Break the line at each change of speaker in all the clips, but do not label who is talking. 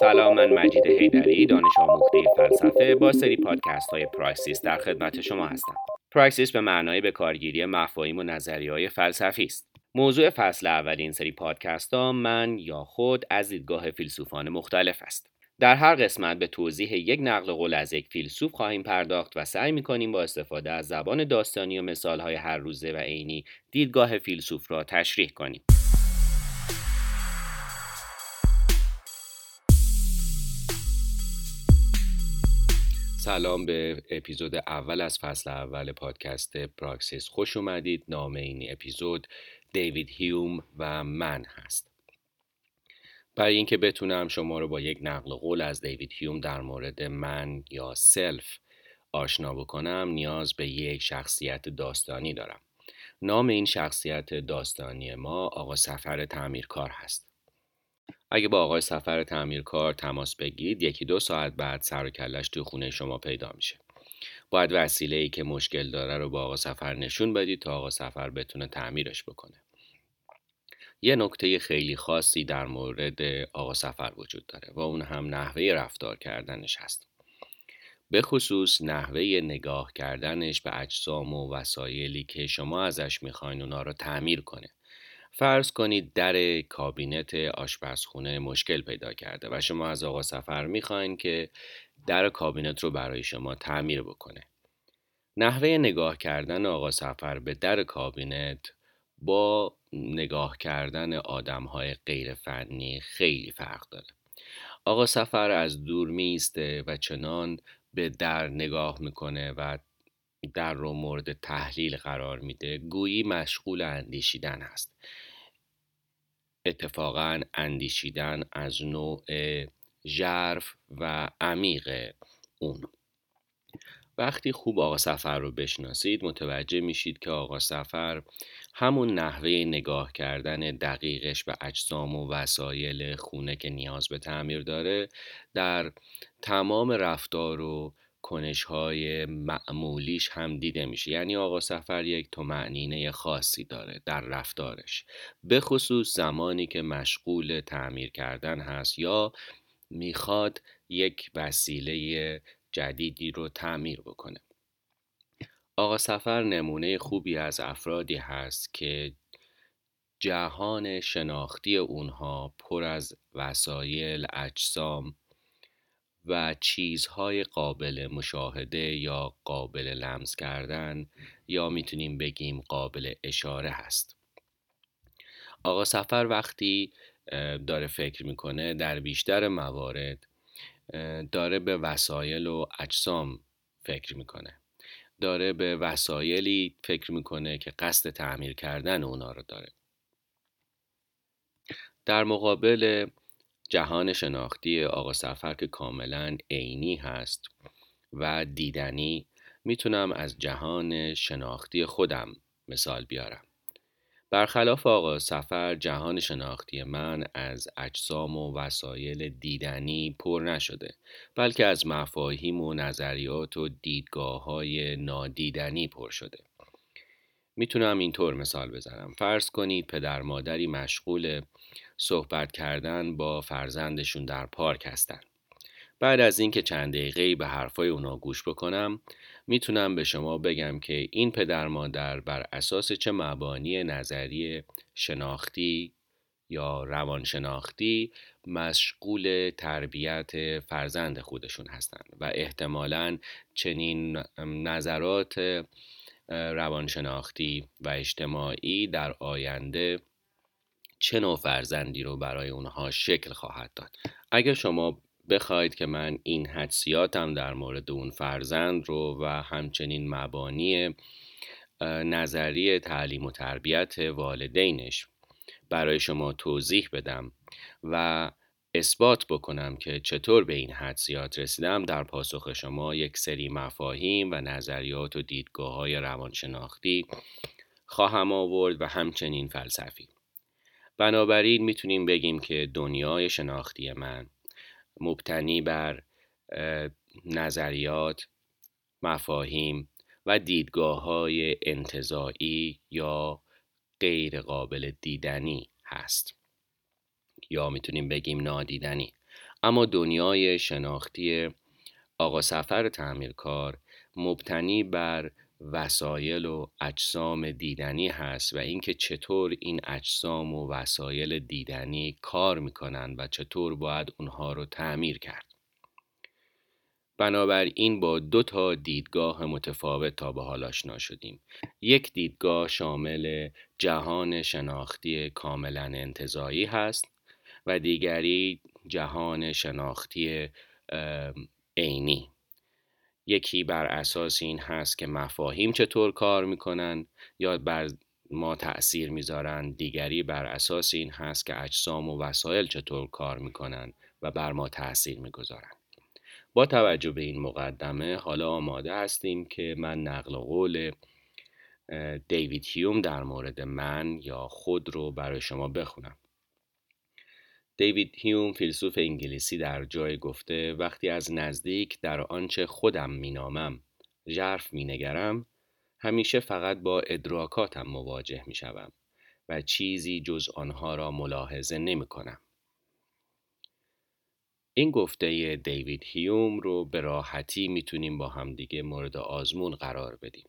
سلام من مجید حیدری دانش آموخته فلسفه با سری پادکست های پراکسیس در خدمت شما هستم. پراکسیس به معنای به کارگیری مفاهیم و نظریه های فلسفی است. موضوع فصل اول این سری پادکست ها من یا خود از دیدگاه فیلسوفان مختلف است. در هر قسمت به توضیح یک نقل قول از یک فیلسوف خواهیم پرداخت و سعی می‌کنیم با استفاده از زبان داستانی و مثالهای هر روزه و عینی دیدگاه فیلسوف را تشریح کنیم. سلام به اپیزود اول از فصل اول پادکست پراکسیس. خوش اومدید. نام این اپیزود دیوید هیوم و من هست. برای اینکه بتونم شما رو با یک نقل قول از دیوید هیوم در مورد من یا self آشنا بکنم نیاز به یک شخصیت داستانی دارم. نام این شخصیت داستانی ما آقا صفر تعمیرکار هست. اگه با آقای سفر تعمیرکار تماس بگیرید یکی دو ساعت بعد سر و کلش تو خونه شما پیدا میشه. باید وسیله ای که مشکل داره رو با آقا سفر نشون بدید تا آقا سفر بتونه تعمیرش بکنه. یه نکته خیلی خاصی در مورد آقا سفر وجود داره و اون هم نحوه رفتار کردنش هست. به خصوص نحوه نگاه کردنش به اجسام و وسایلی که شما ازش می‌خواین اونا رو تعمیر کنه. فرض کنید در کابینت آشپزخونه مشکل پیدا کرده و شما از آقا سفر می‌خواین که در کابینت رو برای شما تعمیر بکنه. نحوه نگاه کردن آقا سفر به در کابینت با نگاه کردن آدم های غیر فنی خیلی فرق داره. آقا سفر از دور میسته و چنان به در نگاه می‌کنه و در رو مورد تحلیل قرار میده گویی مشغول اندیشیدن هست. اتفاقا اندیشیدن از نوع ژرف و عمیق اون. وقتی خوب آقا سفر رو بشناسید متوجه میشید که آقا سفر همون نحوه نگاه کردن دقیقش به اجسام و وسایل خونه که نیاز به تعمیر داره در تمام رفتار و کنش های معمولیش هم دیده میشه. یعنی آقا سفر یک تو خاصی داره در رفتارش. به خصوص زمانی که مشغول تعمیر کردن هست یا می‌خواد یک وسیله جدیدی رو تعمیر بکنه. آقا سفر نمونه خوبی از افرادی هست که جهان شناختی اونها پر از وسایل، اجسام و چیزهای قابل مشاهده یا قابل لمس کردن یا می‌تونیم بگیم قابل اشاره هست. آقا سفر وقتی داره فکر می‌کنه در بیشتر موارد داره به وسایل و اجسام فکر می‌کنه. داره به وسایلی فکر می‌کنه که قصد تعمیر کردن اونا رو داره. در مقابل جهان شناختی آقا سفر که کاملا عینی هست و دیدنی می‌تونم از جهان شناختی خودم مثال بیارم. برخلاف آقا سفر جهان شناختی من از اجسام و وسایل دیدنی پر نشده بلکه از مفاهیم و نظریات و دیدگاه های نادیدنی پر شده. می‌تونم اینطور مثال بزنم. فرض کنید پدر مادری مشغول صحبت کردن با فرزندشون در پارک هستن. بعد از اینکه چند دقیقه به حرفای اونا گوش بکنم می‌تونم به شما بگم که این پدر مادر بر اساس چه مبانی نظری شناختی یا روانشناختی مشغول تربیت فرزند خودشون هستند و احتمالا چنین نظرات روانشناختی و اجتماعی در آینده چه نوع فرزندی رو برای اونها شکل خواهد داد؟ اگر شما بخواید که من این حدسیاتم در مورد اون فرزند رو و همچنین مبانی نظری تعلیم و تربیت والدینش برای شما توضیح بدم و اثبات بکنم که چطور به این حدسیات رسیدم در پاسخ شما یک سری مفاهیم و نظریات و دیدگاه های روانشناختی خواهم آورد و همچنین فلسفی. بنابراین می‌تونیم بگیم که دنیای شناختی من مبتنی بر نظریات مفاهیم و دیدگاه های انتظاعی یا غیر قابل دیدنی هست یا می‌تونیم بگیم نادیدنی. اما دنیای شناختی آقا سفر تعمیرکار مبتنی بر وسایل و اجسام دیدنی هست و اینکه چطور این اجسام و وسایل دیدنی کار می‌کنن و چطور باید اونها رو تعمیر کرد. بنابراین با دو تا دیدگاه متفاوت تا به حال آشنا شدیم. یک دیدگاه شامل جهان شناختی کاملا انتظایی هست و دیگری جهان شناختی عینی. یکی بر اساس این هست که مفاهیم چطور کار می‌کنن یا بر ما تأثیر می‌ذارن دیگری بر اساس این هست که اجسام و وسایل چطور کار می‌کنن و بر ما تأثیر می‌گذارن. با توجه به این مقدمه حالا آماده هستیم که من نقل قول دیوید هیوم در مورد من یا خود رو برای شما بخونم. دیوید هیوم فیلسوف انگلیسی در جای گفته وقتی از نزدیک در آنچه خودم مینامم ژرف مینگرم همیشه فقط با ادراکاتم مواجه می‌شوم و چیزی جز آنها را ملاحظه نمی کنم. این گفته دیوید هیوم رو به راحتی می‌تونیم با همدیگه مورد آزمون قرار بدیم.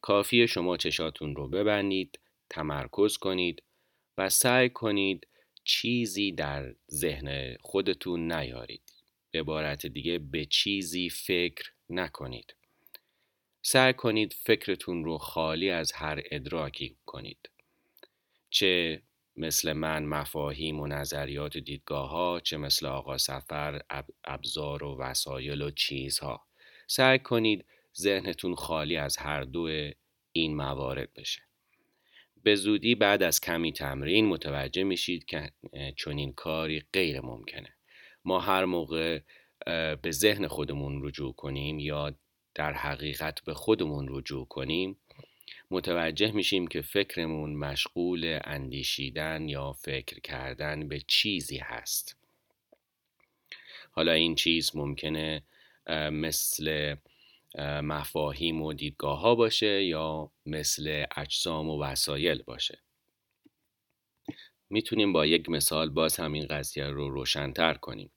کافی شما چشاتون رو ببندید، تمرکز کنید و سعی کنید چیزی در ذهن خودتون نیارید. به عبارت دیگه به چیزی فکر نکنید. سعی کنید فکرتون رو خالی از هر ادراکی کنید. چه مثل من مفاهیم و نظریات و دیدگاه ها چه مثل آقا سفر ابزار و وسایل و چیزها سعی کنید ذهنتون خالی از هر دو این موارد بشه به زودی بعد از کمی تمرین متوجه میشید که چنین کاری غیر ممکنه. ما هر موقع به ذهن خودمون رجوع کنیم یا در حقیقت به خودمون رجوع کنیم متوجه میشیم که فکرمون مشغول اندیشیدن یا فکر کردن به چیزی هست. حالا این چیز ممکنه مثل مفاهیم و دیدگاه ها باشه یا مثل اجسام و وسایل باشه. می‌تونیم با یک مثال باز همین قضیه رو روشنتر کنیم.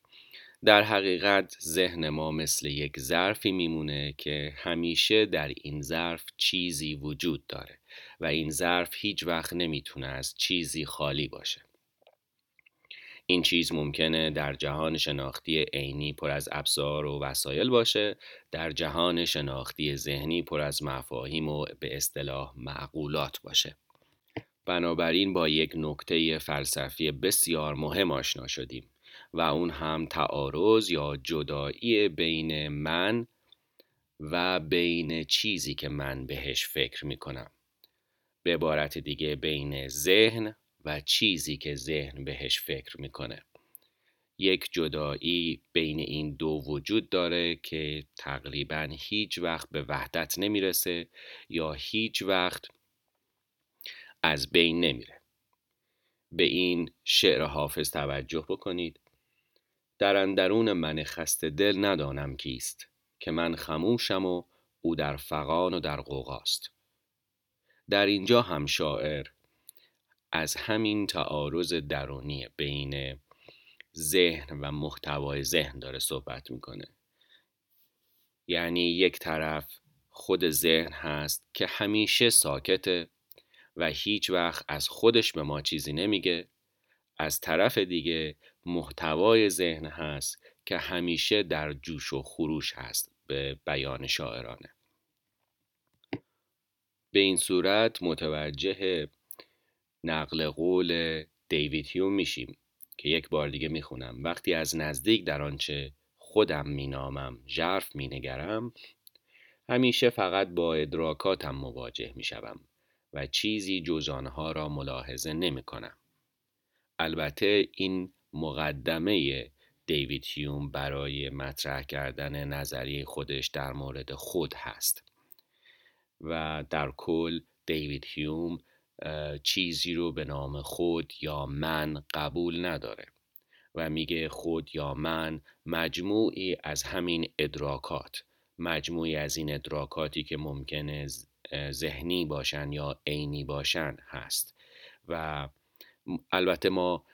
در حقیقت ذهن ما مثل یک ظرفی میمونه که همیشه در این ظرف چیزی وجود داره و این ظرف هیچ وقت نمی‌تونه از چیزی خالی باشه. این چیز ممکنه در جهان شناختی عینی پر از ابزار و وسایل باشه در جهان شناختی ذهنی پر از مفاهیم و به اصطلاح معقولات باشه. بنابراین با یک نکته فلسفی بسیار مهم آشنا شدیم و اون هم تعارض یا جدایی بین من و بین چیزی که من بهش فکر می‌کنم. به عبارت دیگه بین ذهن و چیزی که ذهن بهش فکر می‌کنه. یک جدایی بین این دو وجود داره که تقریبا هیچ وقت به وحدت نمی‌رسه یا هیچ وقت از بین نمیره. به این شعر حافظ توجه بکنید. در اندرون من خسته دل ندانم کیست که من خموشم و او در فقان و در قوقاست در اینجا هم شاعر از همین تعارض درونی بین ذهن و محتوای ذهن داره صحبت می‌کنه. یعنی یک طرف خود ذهن هست که همیشه ساکته و هیچ وقت از خودش به ما چیزی نمیگه. از طرف دیگه محتوای ذهن هست که همیشه در جوش و خروش هست به بیان شاعرانه. به این صورت متوجه نقل قول دیوید هیوم میشیم که یک بار دیگه می‌خونم وقتی از نزدیک در آنچه خودم مینامم ژرف مینگرم همیشه فقط با ادراکاتم مواجه می‌شوم و چیزی جز آنها را ملاحظه نمی کنم. البته این مقدمه دیوید هیوم برای مطرح کردن نظریه خودش در مورد خود هست و در کل دیوید هیوم چیزی رو به نام خود یا من قبول نداره و میگه خود یا من مجموعی از همین ادراکات مجموعی از این ادراکاتی که ممکنه ذهنی باشن یا عینی باشن هست. و البته ما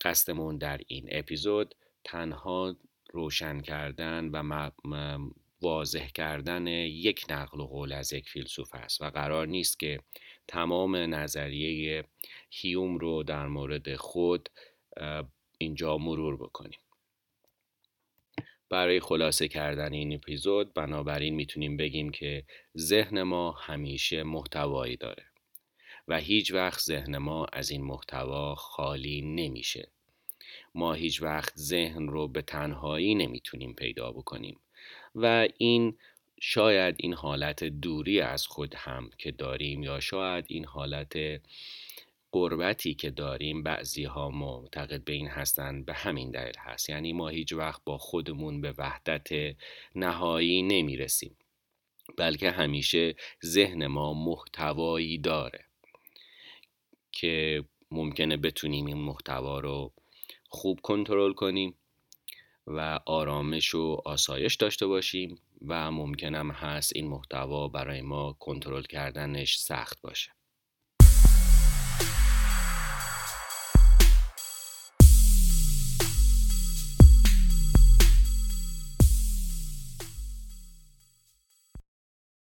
قصدمون در این اپیزود تنها روشن کردن و واضح کردن یک نقل و قول از یک فیلسوف است و قرار نیست که تمام نظریه هیوم رو در مورد خود اینجا مرور بکنیم. برای خلاصه کردن این اپیزود بنابراین می‌تونیم بگیم که ذهن ما همیشه محتوایی داره و هیچ وقت ذهن ما از این محتوا خالی نمیشه. ما هیچ وقت ذهن رو به تنهایی نمی‌تونیم پیدا بکنیم و این شاید این حالت دوری از خود هم که داریم یا شاید این حالت قربتی که داریم بعضی ها معتقد به این هستند به همین دلیل هست. یعنی ما هیچ وقت با خودمون به وحدت نهایی نمی‌رسیم بلکه همیشه ذهن ما محتوایی داره که ممکنه بتونیم این محتوا رو خوب کنترل کنیم. و آرامش و آسایش داشته باشیم و ممکنم هست این محتوا برای ما کنترل کردنش سخت باشه.